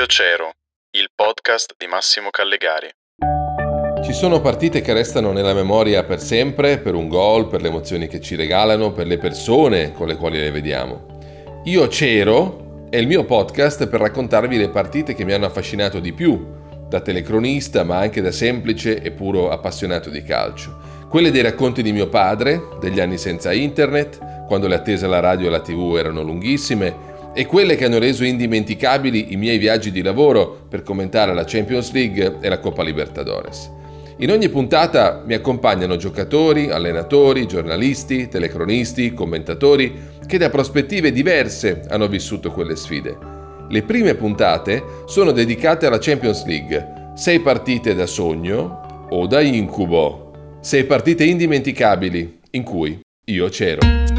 Io c'ero, il podcast di Massimo Callegari. Ci sono partite che restano nella memoria per sempre, per un gol, per le emozioni che ci regalano, per le persone con le quali le vediamo. Io c'ero è il mio podcast per raccontarvi le partite che mi hanno affascinato di più, da telecronista ma anche da semplice e puro appassionato di calcio. Quelle dei racconti di mio padre, degli anni senza internet, quando le attese alla radio e alla tv erano lunghissime, e quelle che hanno reso indimenticabili i miei viaggi di lavoro per commentare la Champions League e la Coppa Libertadores. In ogni puntata mi accompagnano giocatori, allenatori, giornalisti, telecronisti, commentatori che da prospettive diverse hanno vissuto quelle sfide. Le prime puntate sono dedicate alla Champions League, sei partite da sogno o da incubo, sei partite indimenticabili in cui io c'ero.